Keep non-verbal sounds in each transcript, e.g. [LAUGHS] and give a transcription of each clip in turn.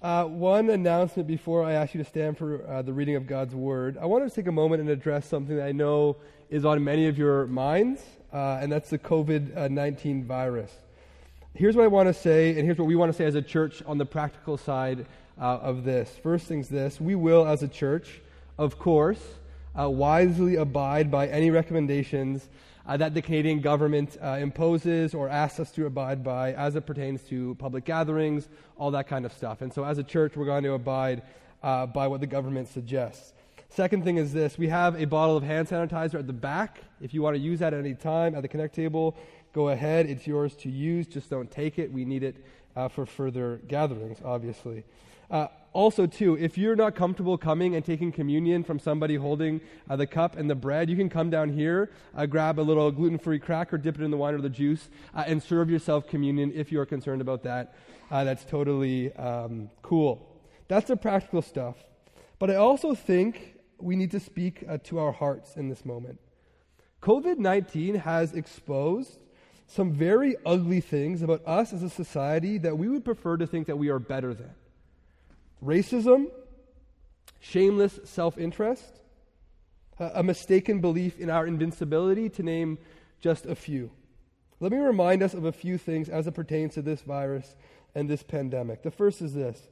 Uh, one announcement before I ask you to stand for uh, the reading of God's Word. I want to take a moment and address something that I know is on many of your minds, uh, and that's the COVID 19 virus. Here's what I want to say, and here's what we want to say as a church on the practical side uh, of this. First thing's this we will, as a church, of course, uh, wisely abide by any recommendations uh, that the Canadian government uh, imposes or asks us to abide by as it pertains to public gatherings, all that kind of stuff. And so, as a church, we're going to abide uh, by what the government suggests. Second thing is this we have a bottle of hand sanitizer at the back. If you want to use that at any time at the Connect table, go ahead. It's yours to use. Just don't take it. We need it uh, for further gatherings, obviously. Uh, also, too, if you're not comfortable coming and taking communion from somebody holding uh, the cup and the bread, you can come down here, uh, grab a little gluten free cracker, dip it in the wine or the juice, uh, and serve yourself communion if you're concerned about that. Uh, that's totally um, cool. That's the practical stuff. But I also think we need to speak uh, to our hearts in this moment. COVID 19 has exposed some very ugly things about us as a society that we would prefer to think that we are better than racism, shameless self interest, a mistaken belief in our invincibility, to name just a few. Let me remind us of a few things as it pertains to this virus and this pandemic. The first is this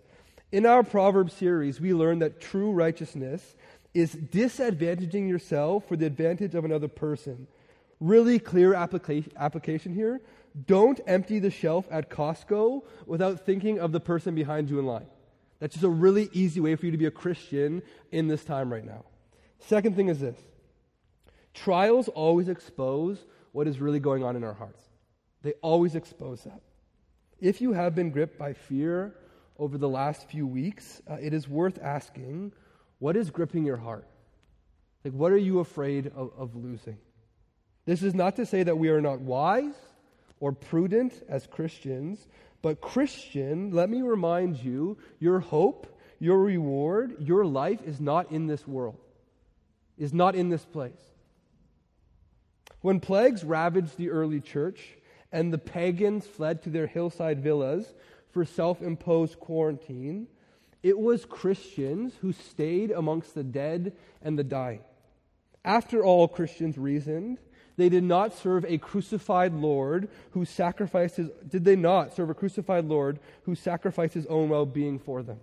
In our Proverbs series, we learn that true righteousness is disadvantaging yourself for the advantage of another person. Really clear application, application here. Don't empty the shelf at Costco without thinking of the person behind you in line. That's just a really easy way for you to be a Christian in this time right now. Second thing is this trials always expose what is really going on in our hearts, they always expose that. If you have been gripped by fear over the last few weeks, uh, it is worth asking what is gripping your heart? Like, what are you afraid of, of losing? This is not to say that we are not wise or prudent as Christians, but, Christian, let me remind you your hope, your reward, your life is not in this world, is not in this place. When plagues ravaged the early church and the pagans fled to their hillside villas for self imposed quarantine, it was Christians who stayed amongst the dead and the dying. After all, Christians reasoned they did not serve a crucified Lord who sacrificed his, did they not serve a crucified Lord who sacrificed his own well being for them?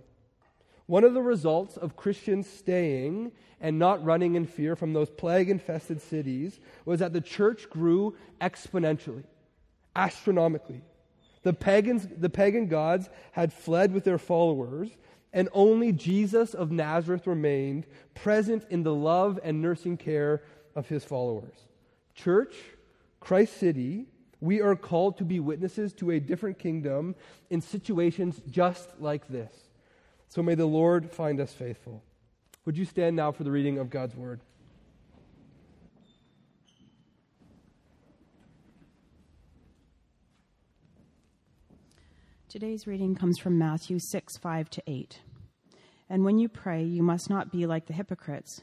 One of the results of Christians staying and not running in fear from those plague infested cities was that the church grew exponentially, astronomically. The, pagans, the pagan gods had fled with their followers, and only Jesus of Nazareth remained present in the love and nursing care of his followers. Church, Christ City, we are called to be witnesses to a different kingdom in situations just like this. So may the Lord find us faithful. Would you stand now for the reading of God's word? Today's reading comes from Matthew 6 5 to 8. And when you pray, you must not be like the hypocrites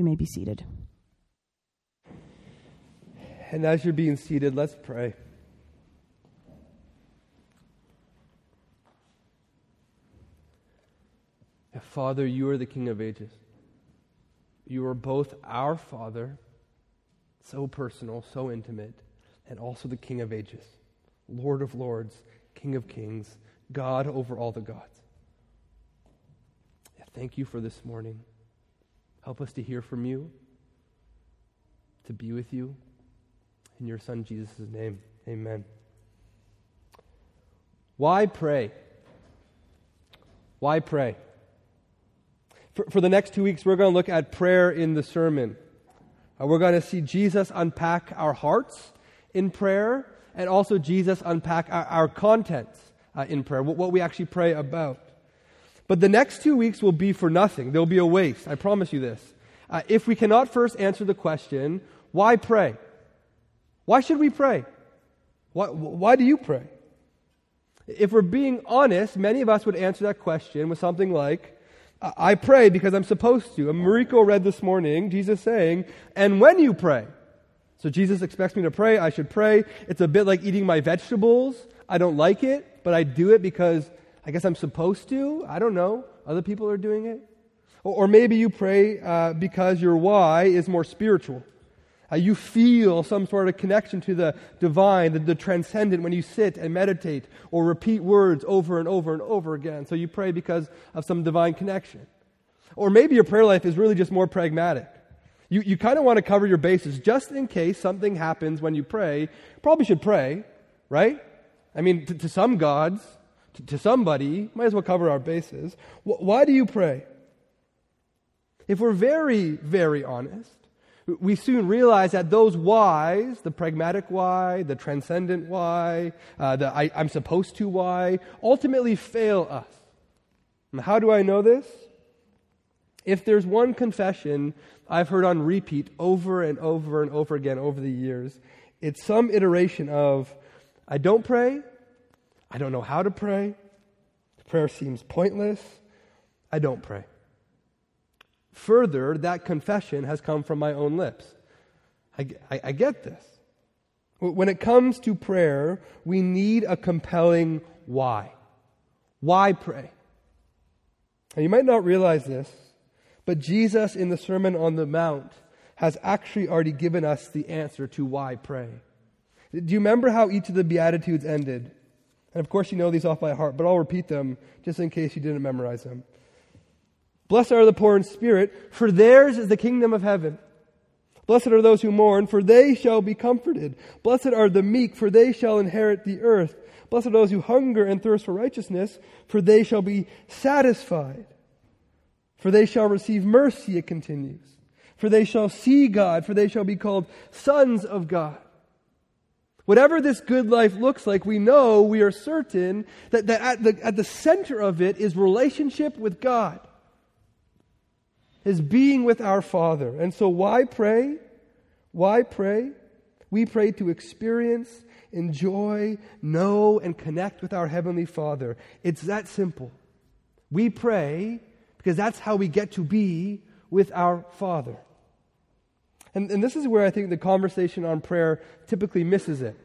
You may be seated. And as you're being seated, let's pray. Father, you are the King of ages. You are both our Father, so personal, so intimate, and also the King of ages, Lord of lords, King of kings, God over all the gods. Thank you for this morning. Help us to hear from you, to be with you. In your Son, Jesus' name, amen. Why pray? Why pray? For, for the next two weeks, we're going to look at prayer in the sermon. Uh, we're going to see Jesus unpack our hearts in prayer and also Jesus unpack our, our content uh, in prayer, what, what we actually pray about. But the next two weeks will be for nothing. They'll be a waste. I promise you this. Uh, if we cannot first answer the question, why pray? Why should we pray? Why, why do you pray? If we're being honest, many of us would answer that question with something like, I pray because I'm supposed to. And Mariko read this morning, Jesus saying, and when you pray. So Jesus expects me to pray, I should pray. It's a bit like eating my vegetables. I don't like it, but I do it because I guess I'm supposed to. I don't know. Other people are doing it. Or, or maybe you pray uh, because your why is more spiritual. Uh, you feel some sort of connection to the divine, the, the transcendent when you sit and meditate or repeat words over and over and over again. So you pray because of some divine connection. Or maybe your prayer life is really just more pragmatic. You, you kind of want to cover your bases just in case something happens when you pray. Probably should pray, right? I mean, to, to some gods, to, to, somebody, might as well cover our bases. Why do you pray? If we're very, very honest, we soon realize that those whys, the pragmatic why, the transcendent why, uh, the I, I'm supposed to why, ultimately fail us. And how do I know this? If there's one confession I've heard on repeat over and over and over again over the years, it's some iteration of, I don't pray, I don't know how to pray, prayer seems pointless, I don't pray. Further, that confession has come from my own lips. I, I, I get this. When it comes to prayer, we need a compelling why. Why pray? And you might not realize this, but Jesus in the Sermon on the Mount has actually already given us the answer to why pray. Do you remember how each of the Beatitudes ended? And of course, you know these off by heart, but I'll repeat them just in case you didn't memorize them. Blessed are the poor in spirit, for theirs is the kingdom of heaven. Blessed are those who mourn, for they shall be comforted. Blessed are the meek, for they shall inherit the earth. Blessed are those who hunger and thirst for righteousness, for they shall be satisfied. For they shall receive mercy, it continues. For they shall see God, for they shall be called sons of God. Whatever this good life looks like, we know, we are certain that, that at, the, at the center of it is relationship with God is being with our Father. And so, why pray? Why pray? We pray to experience, enjoy, know, and connect with our Heavenly Father. It's that simple. We pray because that's how we get to be with our Father. And, and this is where I think the conversation on prayer typically misses it.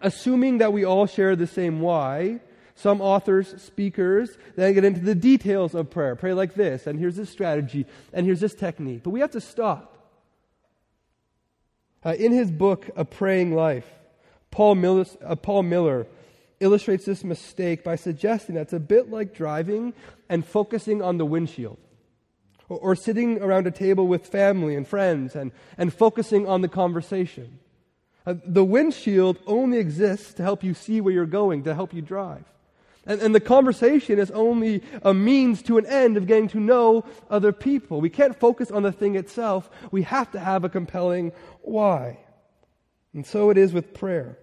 Assuming that we all share the same why, some authors, speakers, then get into the details of prayer. Pray like this, and here's this strategy, and here's this technique. But we have to stop. Uh, in his book, A Praying Life, Paul uh, Paul Miller illustrates this mistake by suggesting that it's a bit like driving and focusing on the windshield. Or, or sitting around a table with family and friends and, and focusing on the conversation. Uh, the windshield only exists to help you see where you're going, to help you drive. And, and, the conversation is only a means to an end of getting to know other people. We can't focus on the thing itself. We have to have a compelling why. And so it is with prayer.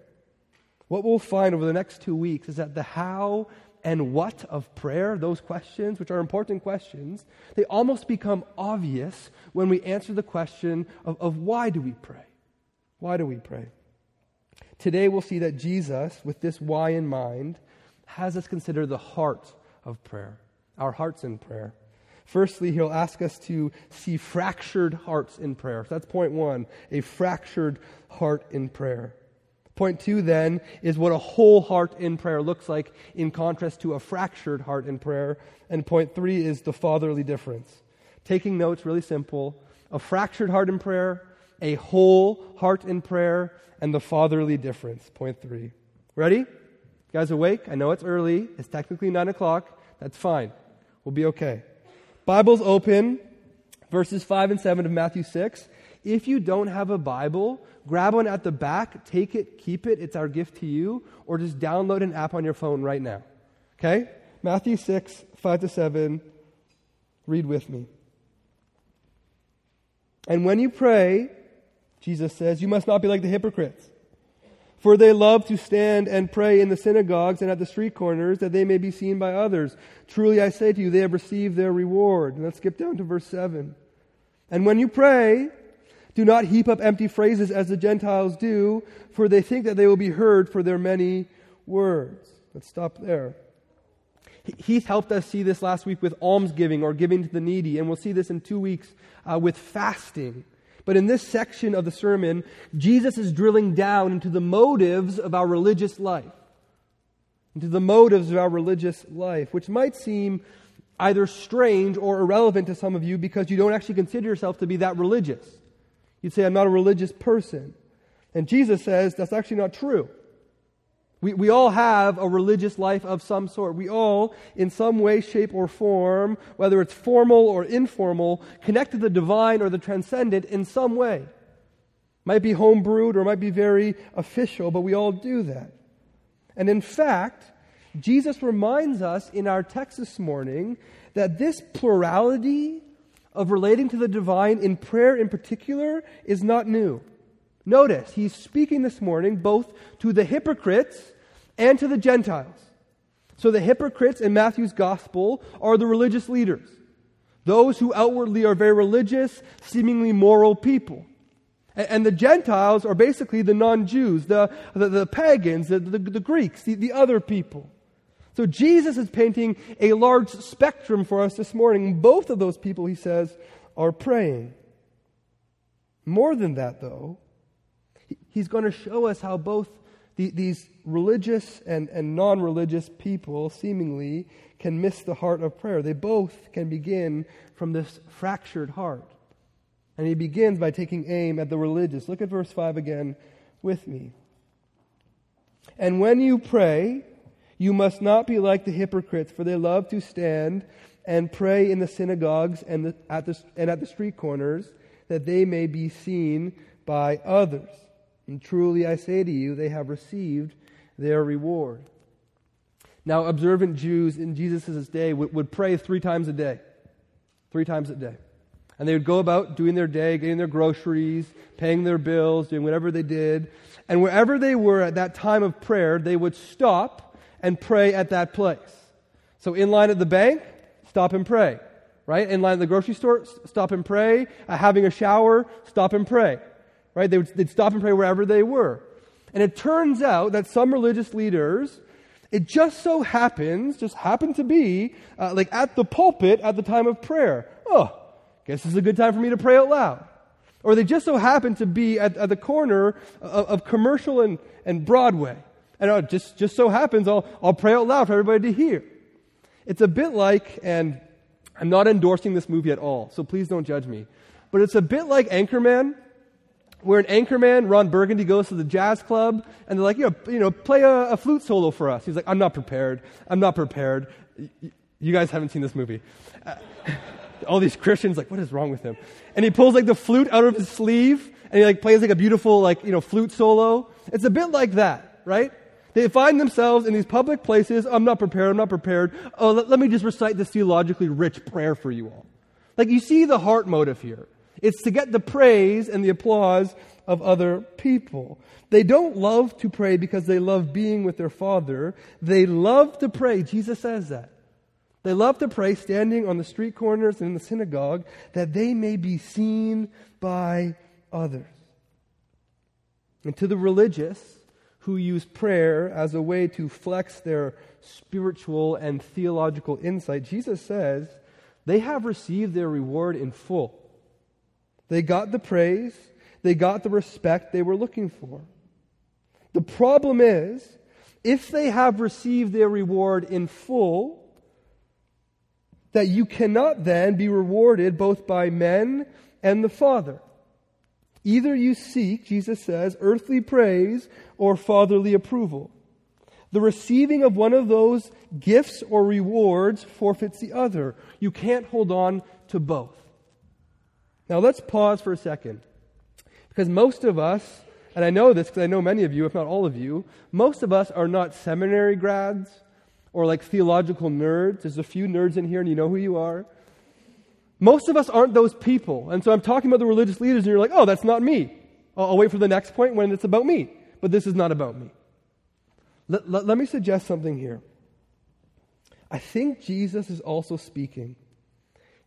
What we'll find over the next two weeks is that the how and what of prayer, those questions, which are important questions, they almost become obvious when we answer the question of, of why do we pray? Why do we pray? Today we'll see that Jesus, with this why in mind, has us consider the heart of prayer, our hearts in prayer. Firstly, he'll ask us to see fractured hearts in prayer. So that's point one, a fractured heart in prayer. Point two, then, is what a whole heart in prayer looks like in contrast to a fractured heart in prayer. And point three is the fatherly difference. Taking notes, really simple. A fractured heart in prayer, a whole heart in prayer, and the fatherly difference. Point three. Ready? You guys awake? I know it's early. It's technically 9 o'clock. That's fine. We'll be okay. Bible's open, verses 5 and 7 of Matthew 6. If you don't have a Bible, grab one at the back, take it, keep it. It's our gift to you, or just download an app on your phone right now. Okay? Matthew 6, 5 to 7. Read with me. And when you pray, Jesus says, you must not be like the hypocrites For they love to stand and pray in the synagogues and at the street corners that they may be seen by others. Truly I say to you, they have received their reward. And let's skip down to verse 7. And when you pray, do not heap up empty phrases as the Gentiles do, for they think that they will be heard for their many words. Let's stop there. Heath helped us see this last week with almsgiving or giving to the needy, and we'll see this in two weeks uh, with fasting. But in this section of the sermon, Jesus is drilling down into the motives of our religious life. Into the motives of our religious life, which might seem either strange or irrelevant to some of you because you don't actually consider yourself to be that religious. You'd say, I'm not a religious person. And Jesus says that's actually not true. We, we all have a religious life of some sort. We all, in some way, shape, or form, whether it's formal or informal, connect to the divine or the transcendent in some way. Might be homebrewed or might be very official, but we all do that. And in fact, Jesus reminds us in our text this morning that this plurality of relating to the divine in prayer in particular is not new. Notice, he's speaking this morning both to the hypocrites and to the Gentiles. So the hypocrites in Matthew's gospel are the religious leaders, those who outwardly are very religious, seemingly moral people. And the Gentiles are basically the non Jews, the, the, the, pagans, the, the, the Greeks, the, the other people. So Jesus is painting a large spectrum for us this morning. Both of those people, he says, are praying. More than that, though, he's going to show us how both the, these religious and, and non religious people seemingly can miss the heart of prayer. They both can begin from this fractured heart. And he begins by taking aim at the religious. Look at verse 5 again with me. And when you pray, you must not be like the hypocrites, for they love to stand and pray in the synagogues and, the, at, the, and at the street corners, that they may be seen by others. And truly I say to you, they have received their reward. Now, observant Jews in Jesus' day would, would pray three times a day. Three times a day. And they would go about doing their day, getting their groceries, paying their bills, doing whatever they did. And wherever they were at that time of prayer, they would stop and pray at that place. So, in line at the bank, stop and pray. Right? In line at the grocery store, stop and pray. Uh, having a shower, stop and pray right? They would, they'd stop and pray wherever they were. And it turns out that some religious leaders, it just so happens, just happened to be, uh, like at the pulpit at the time of prayer. Oh, guess this is a good time for me to pray out loud. Or they just so happen to be at, at the corner of, of, commercial and, and Broadway. And it uh, just, just so happens I'll, I'll pray out loud for everybody to hear. It's a bit like, and I'm not endorsing this movie at all, so please don't judge me, but it's a bit like Anchorman where an anchorman, Ron Burgundy, goes to the jazz club, and they're like, you know, you know play a, a flute solo for us. He's like, I'm not prepared. I'm not prepared. you guys haven't seen this movie. Uh, [LAUGHS] all these Christians, like, what is wrong with him? And he pulls like the flute out of his sleeve, and he like plays like a beautiful, like, you know, flute solo. It's a bit like that, right? They find themselves in these public places. I'm not prepared. I'm not prepared. Oh, let, let me just recite this theologically rich prayer for you all. Like, you see the heart motive here. It's to get the praise and the applause of other people. They don't love to pray because they love being with their Father. They love to pray. Jesus says that. They love to pray standing on the street corners and in the synagogue that they may be seen by others. And to the religious who use prayer as a way to flex their spiritual and theological insight, Jesus says they have received their reward in full. They got the praise, they got the respect they were looking for. The problem is, if they have received their reward in full, that you cannot then be rewarded both by men and the Father. Either you seek, Jesus says, earthly praise or fatherly approval. The receiving of one of those gifts or rewards forfeits the other. You can't hold on to both. Now let's pause for a second. Because most of us, and I know this because I know many of you, if not all of you, most of us are not seminary grads or like theological nerds. There's a few nerds in here and you know who you are. Most of us aren't those people. And so I'm talking about the religious leaders and you're like, oh, that's not me. I'll, I'll wait for the next point when it's about me. but this is not about me. Let, let, let me suggest something here. I think Jesus is also speaking,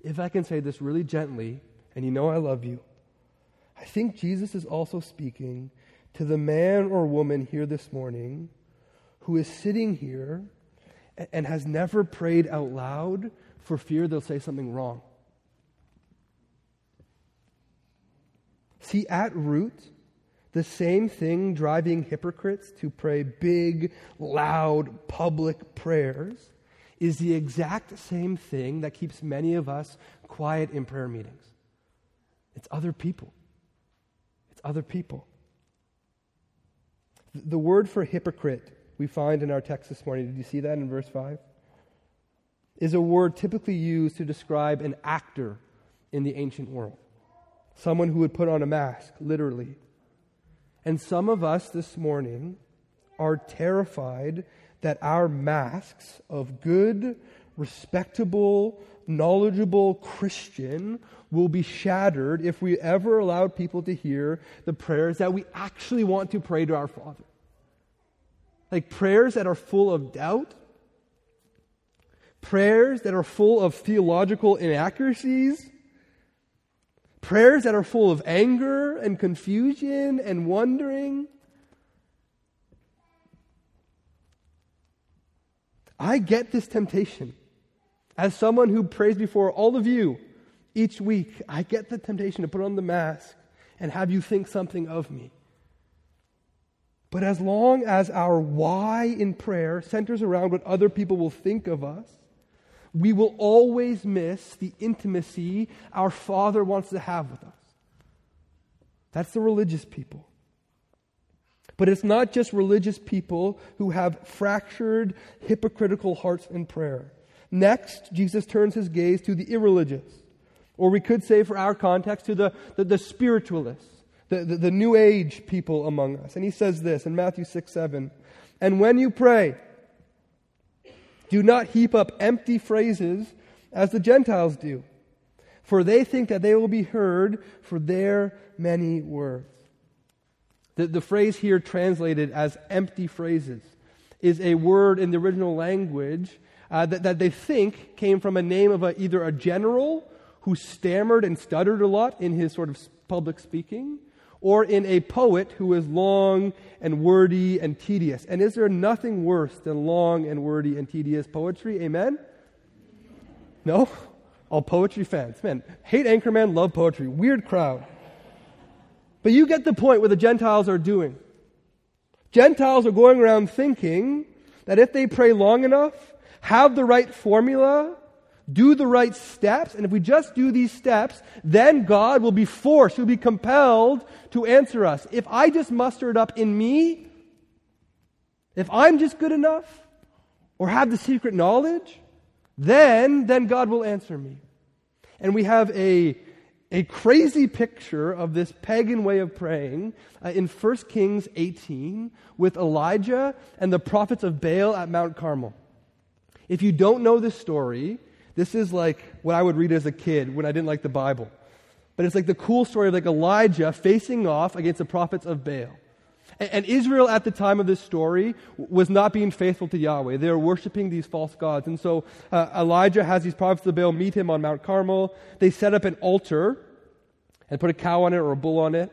if I can say this really gently, and you know I love you, I think Jesus is also speaking to the man or woman here this morning who is sitting here and has never prayed out loud for fear they'll say something wrong. See, at root, the same thing driving hypocrites to pray big, loud, public prayers is the exact same thing that keeps many of us quiet in prayer meetings. It's other people. It's other people. The word for hypocrite we find in our text this morning, did you see that in verse 5? Is a word typically used to describe an actor in the ancient world. Someone who would put on a mask, literally. And some of us this morning are terrified that our masks of good, respectable, knowledgeable Christian will be shattered if we ever allowed people to hear the prayers that we actually want to pray to our Father. Like prayers that are full of doubt, prayers that are full of theological inaccuracies, prayers that are full of anger and confusion and wondering. I get this temptation. As someone who prays before all of you each week, I get the temptation to put on the mask and have you think something of me. But as long as our why in prayer centers around what other people will think of us, we will always miss the intimacy our Father wants to have with us. That's the religious people. But it's not just religious people who have fractured, hypocritical hearts in prayer. Next, Jesus turns his gaze to the irreligious, or we could say for our context, to the, the, the spiritualists the, the, the New Age people among us. And he says this in Matthew 6 7. And when you pray, do not heap up empty phrases as the Gentiles do, for they think that they will be heard for their many words. The, the phrase here translated as empty phrases is a word in the original language uh, that, that they think came from a name of a, either a general who stammered and stuttered a lot in his sort of public speaking, or in a poet who is long and wordy and tedious. And is there nothing worse than long and wordy and tedious poetry? Amen? No? All poetry fans. Man, hate Anchorman, love poetry. Weird crowd. But you get the point what the Gentiles are doing. Gentiles are going around thinking that if they pray long enough, have the right formula, do the right steps, and if we just do these steps, then God will be forced, He'll be compelled to answer us. If I just muster it up in me, if I'm just good enough, or have the secret knowledge, then, then God will answer me. And we have a, a crazy picture of this pagan way of praying uh, in 1 Kings 18 with Elijah and the prophets of Baal at Mount Carmel. If you don't know this story, this is like what I would read as a kid when I didn't like the Bible. But it's like the cool story of like Elijah facing off against the prophets of Baal. And, Israel at the time of this story was not being faithful to Yahweh. They were worshiping these false gods. And so uh, Elijah has these prophets of Baal meet him on Mount Carmel. They set up an altar and put a cow on it or a bull on it.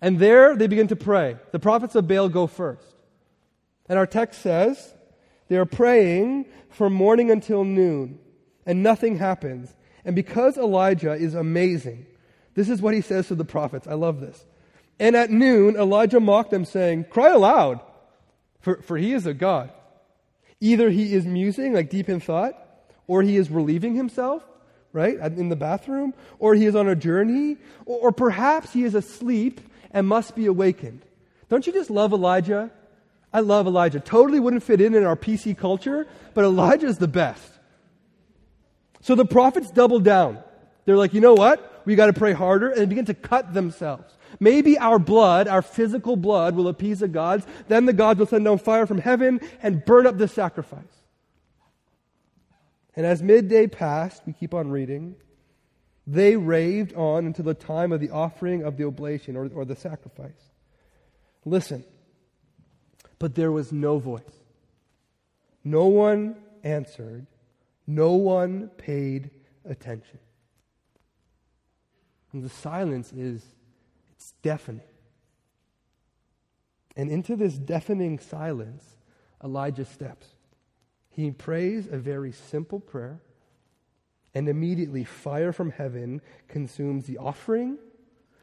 And there they begin to pray. The prophets of Baal go first. And our text says they are praying from morning until noon, and nothing happens. And because Elijah is amazing, this is what he says to the prophets. I love this. And at noon, Elijah mocked them, saying, Cry aloud, for, for he is a God. Either he is musing, like deep in thought, or he is relieving himself, right, in the bathroom, or he is on a journey, or, or perhaps he is asleep and must be awakened. Don't you just love Elijah? I love Elijah. Totally wouldn't fit in in our PC culture, but Elijah is the best. So the prophets double down. They're like, you know what? We got to pray harder, and begin to cut themselves. Maybe our blood, our physical blood, will appease the gods. Then the gods will send down fire from heaven and burn up the sacrifice. And as midday passed, we keep on reading, they raved on until the time of the offering of the oblation or, or the sacrifice. Listen. But there was no voice. No one answered. No one paid attention. And the silence is it's deafening. And into this deafening silence, Elijah steps. He prays a very simple prayer, and immediately fire from heaven consumes the offering,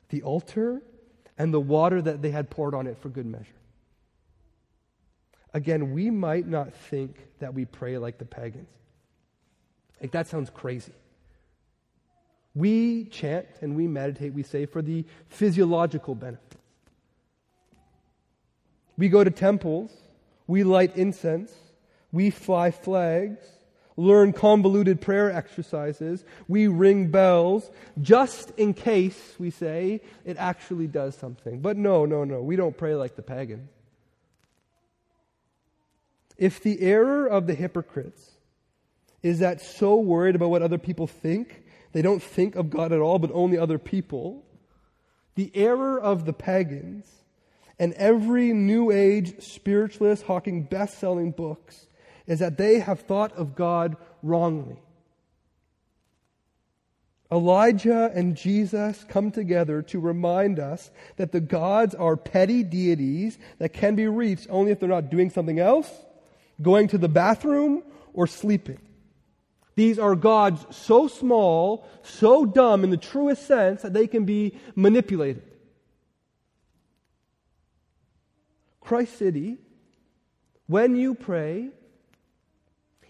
the altar, and the water that they had poured on it for good measure. Again, we might not think that we pray like the pagans. Like, that sounds crazy. We chant and we meditate, we say, for the physiological benefits. We go to temples, we light incense, we fly flags, learn convoluted prayer exercises, we ring bells, just in case, we say, it actually does something. But no, no, no, we don't pray like the pagans. If the error of the hypocrites is that so worried about what other people think they don't think of God at all, but only other people. The error of the pagans and every New Age spiritualist hawking best selling books is that they have thought of God wrongly. Elijah and Jesus come together to remind us that the gods are petty deities that can be reached only if they're not doing something else, going to the bathroom, or sleeping. These are gods so small, so dumb in the truest sense that they can be manipulated. Christ City, when you pray,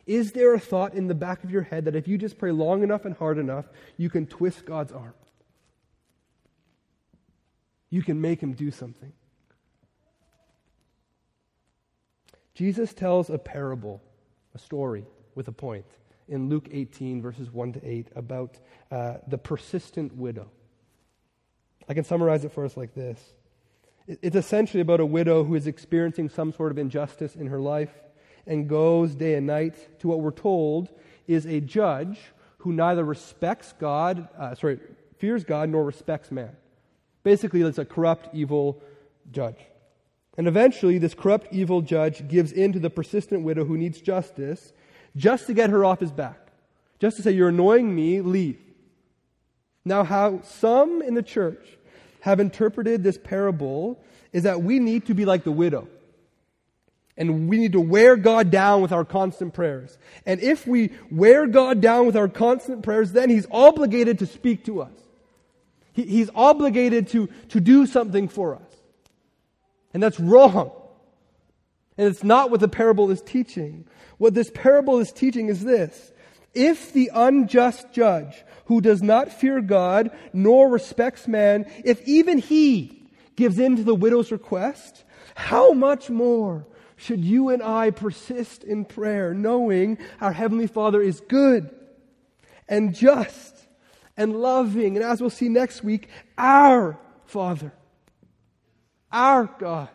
is there a thought in the back of your head that if you just pray long enough and hard enough, you can twist God's arm? You can make him do something. Jesus tells a parable, a story with a point in Luke 18, verses 1 to 8, about uh, the persistent widow. I can summarize it for us like this it's essentially about a widow who is experiencing some sort of injustice in her life and goes day and night to what we're told is a judge who neither respects God, uh, sorry, fears God nor respects man. Basically, it's a corrupt, evil judge. And eventually, this corrupt, evil judge gives in to the persistent widow who needs justice just to get her off his back. Just to say, You're annoying me, leave. Now, how some in the church have interpreted this parable is that we need to be like the widow. And we need to wear God down with our constant prayers. And if we wear God down with our constant prayers, then He's obligated to speak to us. He, he's obligated to, to do something for us. And that's wrong. And it's not what the parable is teaching. What this parable is teaching is this. If the unjust judge who does not fear God nor respects man, if even he gives in to the widow's request, how much more should you and I persist in prayer, knowing our Heavenly Father is good and just and loving, and as we'll see next week, our Father, our God.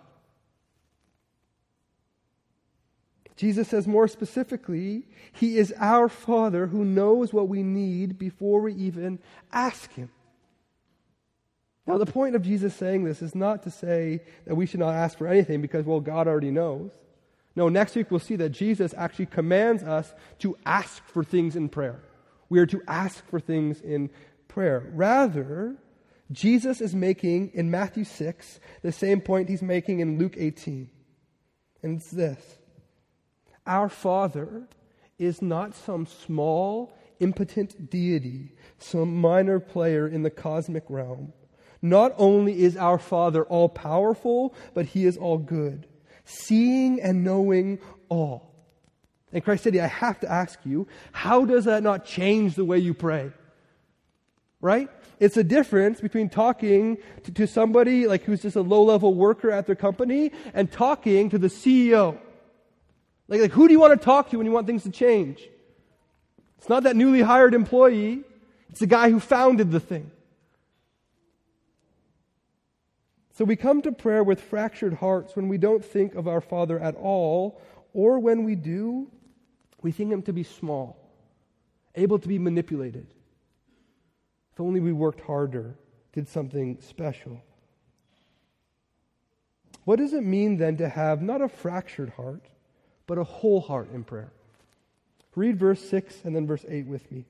Jesus says more specifically, He is our Father who knows what we need before we even ask Him. Now, the point of Jesus saying this is not to say that we should not ask for anything because, well, God already knows. No, next week we'll see that Jesus actually commands us to ask for things in prayer. We are to ask for things in prayer. Rather, Jesus is making in Matthew 6 the same point he's making in Luke 18. And it's this our Father is not some small, impotent deity, some minor player in the cosmic realm. Not only is our Father all powerful, but He is all good, seeing and knowing all. And Christ City, I have to ask you, how does that not change the way you pray? Right? It's a difference between talking to, to somebody like who's just a low level worker at their company and talking to the CEO like, like, who do you want to talk to when you want things to change? It's not that newly hired employee, it's the guy who founded the thing. So we come to prayer with fractured hearts when we don't think of our Father at all, or when we do, we think him to be small, able to be manipulated. If only we worked harder, did something special. What does it mean then to have not a fractured heart, but a whole heart in prayer? Read verse 6 and then verse 8 with me.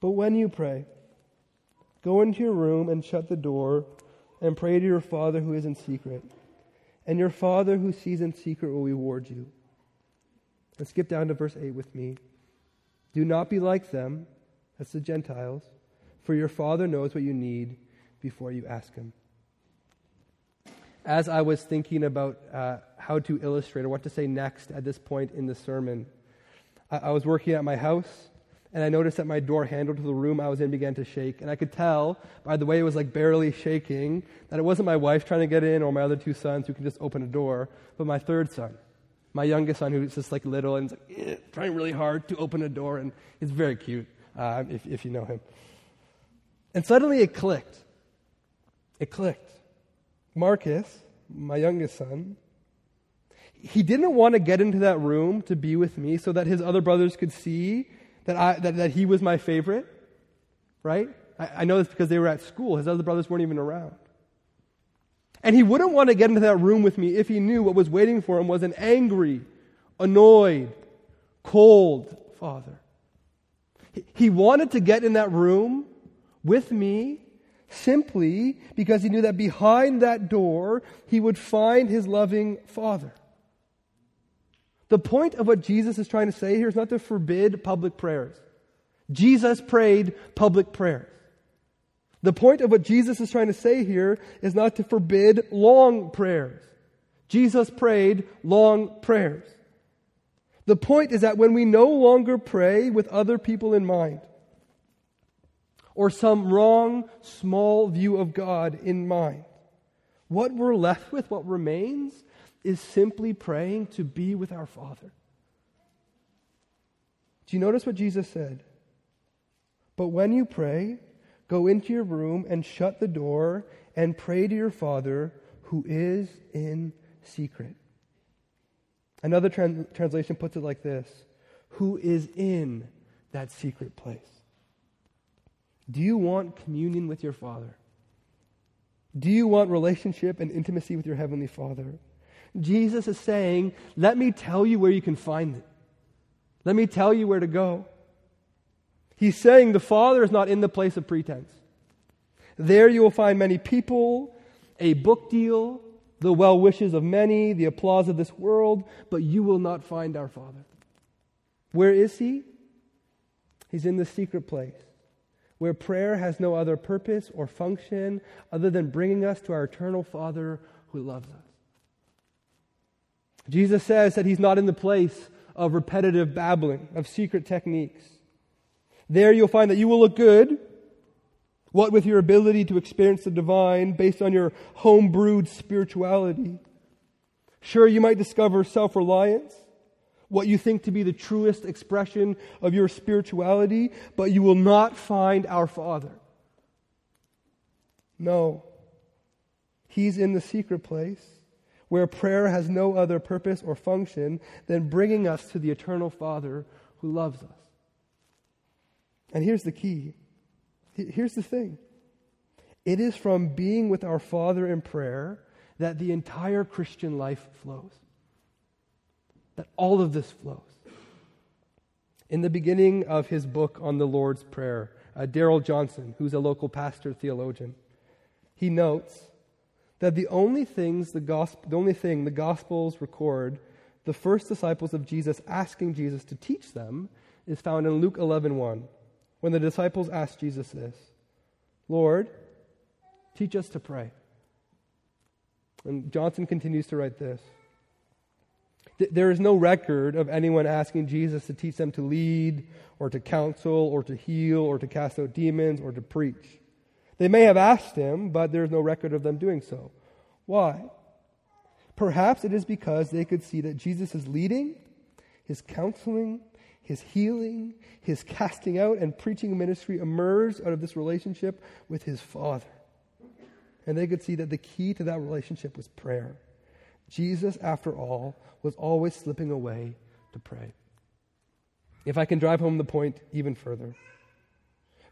But when you pray, go into your room and shut the door and pray to your Father who is in secret. And your Father who sees in secret will reward you. Let's skip down to verse 8 with me. Do not be like them, that's the Gentiles, for your Father knows what you need before you ask Him. As I was thinking about uh, how to illustrate or what to say next at this point in the sermon, I, I was working at my house and I noticed that my door handle to the room I was in began to shake. And I could tell by the way it was like barely shaking that it wasn't my wife trying to get in or my other two sons who can just open a door, but my third son, my youngest son who's just like little and like, eh, trying really hard to open a door. And he's very cute uh, if, if you know him. And suddenly it clicked. It clicked. Marcus, my youngest son, he didn't want to get into that room to be with me so that his other brothers could see that, I, that, that he was my favorite, right? I, I know this because they were at school. His other brothers weren't even around. And he wouldn't want to get into that room with me if he knew what was waiting for him was an angry, annoyed, cold father. He wanted to get in that room with me simply because he knew that behind that door he would find his loving father. The point of what Jesus is trying to say here is not to forbid public prayers. Jesus prayed public prayers. The point of what Jesus is trying to say here is not to forbid long prayers. Jesus prayed long prayers. The point is that when we no longer pray with other people in mind, or some wrong, small view of God in mind, what we're left with, what remains, is simply praying to be with our Father. Do you notice what Jesus said? But when you pray, go into your room and shut the door and pray to your Father who is in secret. Another trans- translation puts it like this Who is in that secret place? Do you want communion with your Father? Do you want relationship and intimacy with your Heavenly Father? Jesus is saying, Let me tell you where you can find it. Let me tell you where to go. He's saying the Father is not in the place of pretense. There you will find many people, a book deal, the well wishes of many, the applause of this world, but you will not find our Father. Where is He? He's in the secret place, where prayer has no other purpose or function other than bringing us to our eternal Father who loves us. Jesus says that he's not in the place of repetitive babbling, of secret techniques. There you'll find that you will look good, what with your ability to experience the divine based on your home-brewed spirituality. Sure, you might discover self-reliance, what you think to be the truest expression of your spirituality, but you will not find our Father. No. He's in the secret place where prayer has no other purpose or function than bringing us to the eternal Father who loves us. And here's the key here's the thing. It is from being with our Father in prayer that the entire Christian life flows, that all of this flows. In the beginning of his book on the Lord's Prayer, uh, Darrell Johnson, who's a local pastor theologian, he notes that the only things the gospel, the only thing the gospels record the first disciples of Jesus asking Jesus to teach them is found in Luke 11:1 when the disciples asked Jesus this Lord teach us to pray and Johnson continues to write this there is no record of anyone asking Jesus to teach them to lead or to counsel or to heal or to cast out demons or to preach they may have asked him, but there's no record of them doing so. Why? Perhaps it is because they could see that Jesus is leading, his counseling, his healing, his casting out and preaching ministry emerged out of this relationship with his Father. And they could see that the key to that relationship was prayer. Jesus, after all, was always slipping away to pray. If I can drive home the point even further.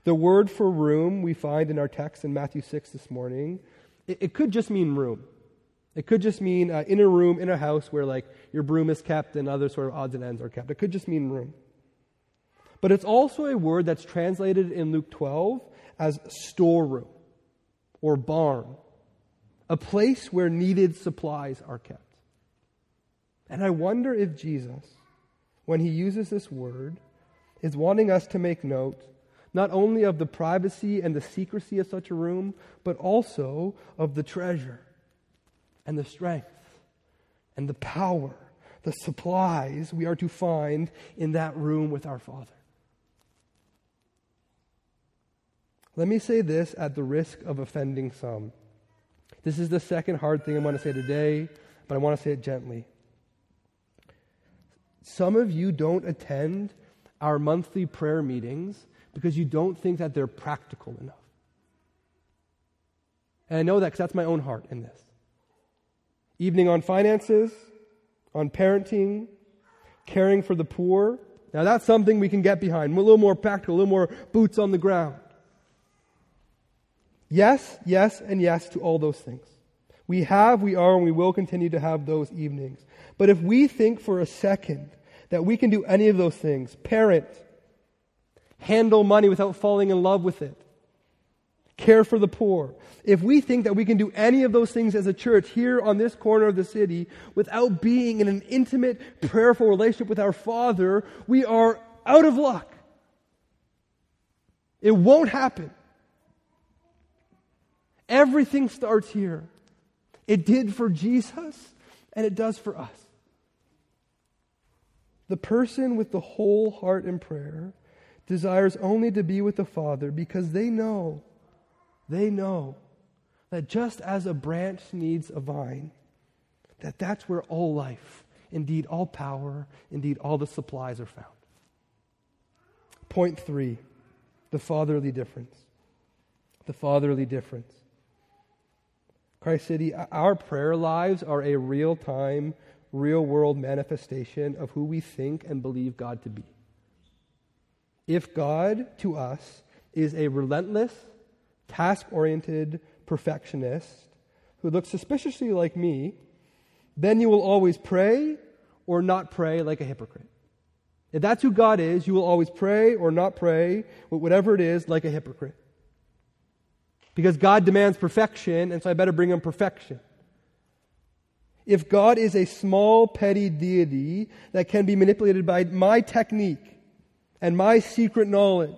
The word for room we find in our text in Matthew 6 this morning It, it could just mean room. It could just mean uh, in a room, in a house where like your broom is kept and other sort of odds and ends are kept. It could just mean room. But it's also a word that's translated in Luke 12 as storeroom or barn, a place where needed supplies are kept. And I wonder if Jesus, when he uses this word, is wanting us to make note not only of the privacy and the secrecy of such a room, but also of the treasure and the strength and the power, the supplies we are to find in that room with our Father. Let me say this at the risk of offending some. This is the second hard thing I want to say today, but I want to say it gently. Some of you don't attend our monthly prayer meetings because you don't think that they're practical enough. And I know that because that's my own heart in this. Evening on finances, on parenting, caring for the poor. Now that's something we can get behind. A little more practical, a little more boots on the ground. Yes, yes, and yes to all those things. We have, we are, and we will continue to have those evenings. But if we think for a second that we can do any of those things, parent, handle money without falling in love with it, care for the poor, if we think that we can do any of those things as a church here on this corner of the city without being in an intimate, prayerful relationship with our Father, we are out of luck. It won't happen. Everything starts here. It did for Jesus, and it does for us. The person with the whole heart in prayer desires only to be with the Father because they know, they know that just as a branch needs a vine, that that's where all life, indeed all power, indeed all the supplies are found. Point three the fatherly difference. The fatherly difference. Christ City, our prayer lives are a real time, real world manifestation of who we think and believe God to be. If God to us is a relentless, task oriented perfectionist who looks suspiciously like me, then you will always pray or not pray like a hypocrite. If that's who God is, you will always pray or not pray, whatever it is, like a hypocrite. Because God demands perfection, and so I better bring him perfection. If God is a small, petty deity that can be manipulated by my technique and my secret knowledge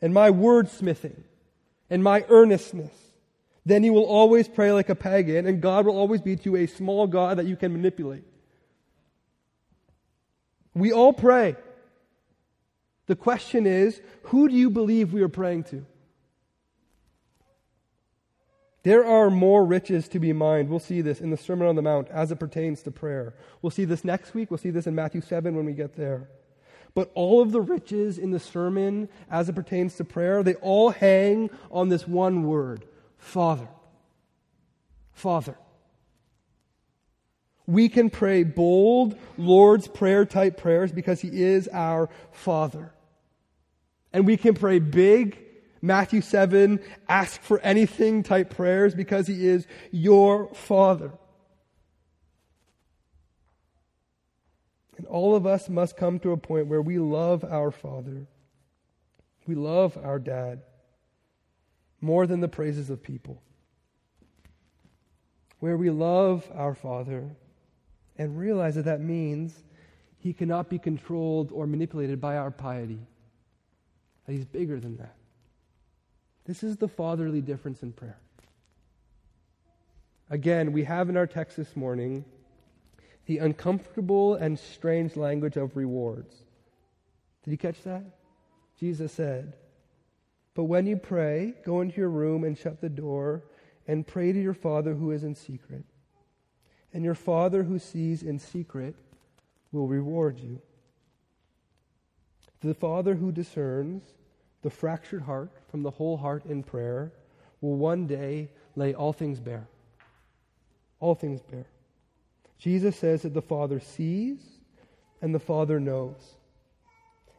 and my wordsmithing and my earnestness, then you will always pray like a pagan, and God will always be to you a small God that you can manipulate. We all pray. The question is, who do you believe we are praying to? There are more riches to be mined. We'll see this in the Sermon on the Mount as it pertains to prayer. We'll see this next week. We'll see this in Matthew 7 when we get there. But all of the riches in the sermon as it pertains to prayer, they all hang on this one word Father. Father. We can pray bold Lord's Prayer type prayers because He is our Father. And we can pray big Matthew 7, ask for anything type prayers because he is your Father. And all of us must come to a point where we love our Father. We love our dad more than the praises of people. Where we love our Father and realize that that means he cannot be controlled or manipulated by our piety. That he's bigger than that. This is the fatherly difference in prayer. Again, we have in our text this morning the uncomfortable and strange language of rewards. Did you catch that? Jesus said, But when you pray, go into your room and shut the door and pray to your Father who is in secret. And your Father who sees in secret will reward you. The Father who discerns the fractured heart from the whole heart in prayer will one day lay all things bare. All things bare. Jesus says that the Father sees and the Father knows.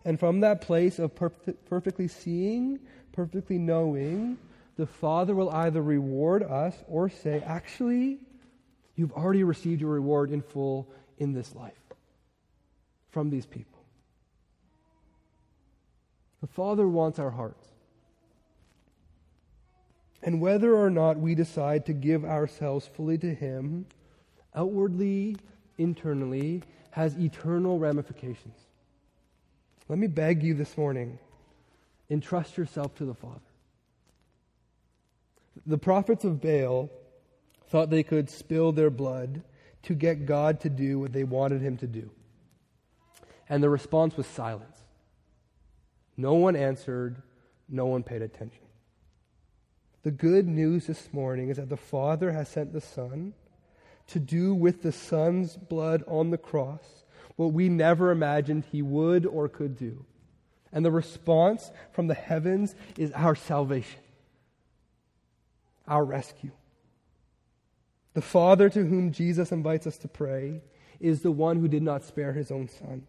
And from that place of perfectly seeing, perfectly knowing, the Father will either reward us or say, actually, you've already received your reward in full in this life from these people. The Father wants our hearts. And whether or not we decide to give ourselves fully to Him, outwardly, internally, has eternal ramifications. Let me beg you this morning entrust yourself to the Father. The prophets of Baal thought they could spill their blood to get God to do what they wanted him to do. And the response was silence. No one answered, no one paid attention. The good news this morning is that the Father has sent the Son to do with the Son's blood on the cross what we never imagined he would or could do. And the response from the heavens is our salvation, our rescue. The Father to whom Jesus invites us to pray is the one who did not spare his own Son.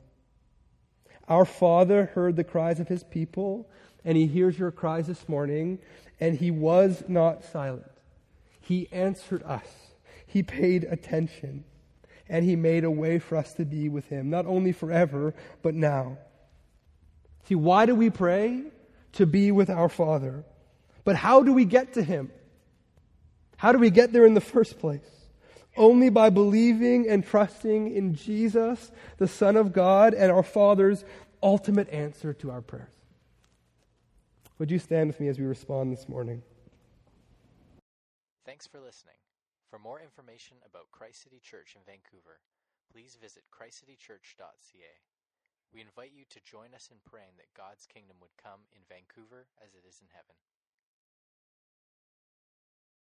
Our Father heard the cries of his people, and he hears your cries this morning, and he was not silent. He answered us, he paid attention, and he made a way for us to be with him, not only forever, but now. See, why do we pray? To be with our Father. But how do we get to him? How do we get there in the first place? Only by believing and trusting in Jesus, the Son of God, and our Father's ultimate answer to our prayers. Would you stand with me as we respond this morning? Thanks for listening. For more information about Christ City Church in Vancouver, please visit christcitychurch.ca. We invite you to join us in praying that God's kingdom would come in Vancouver as it is in heaven.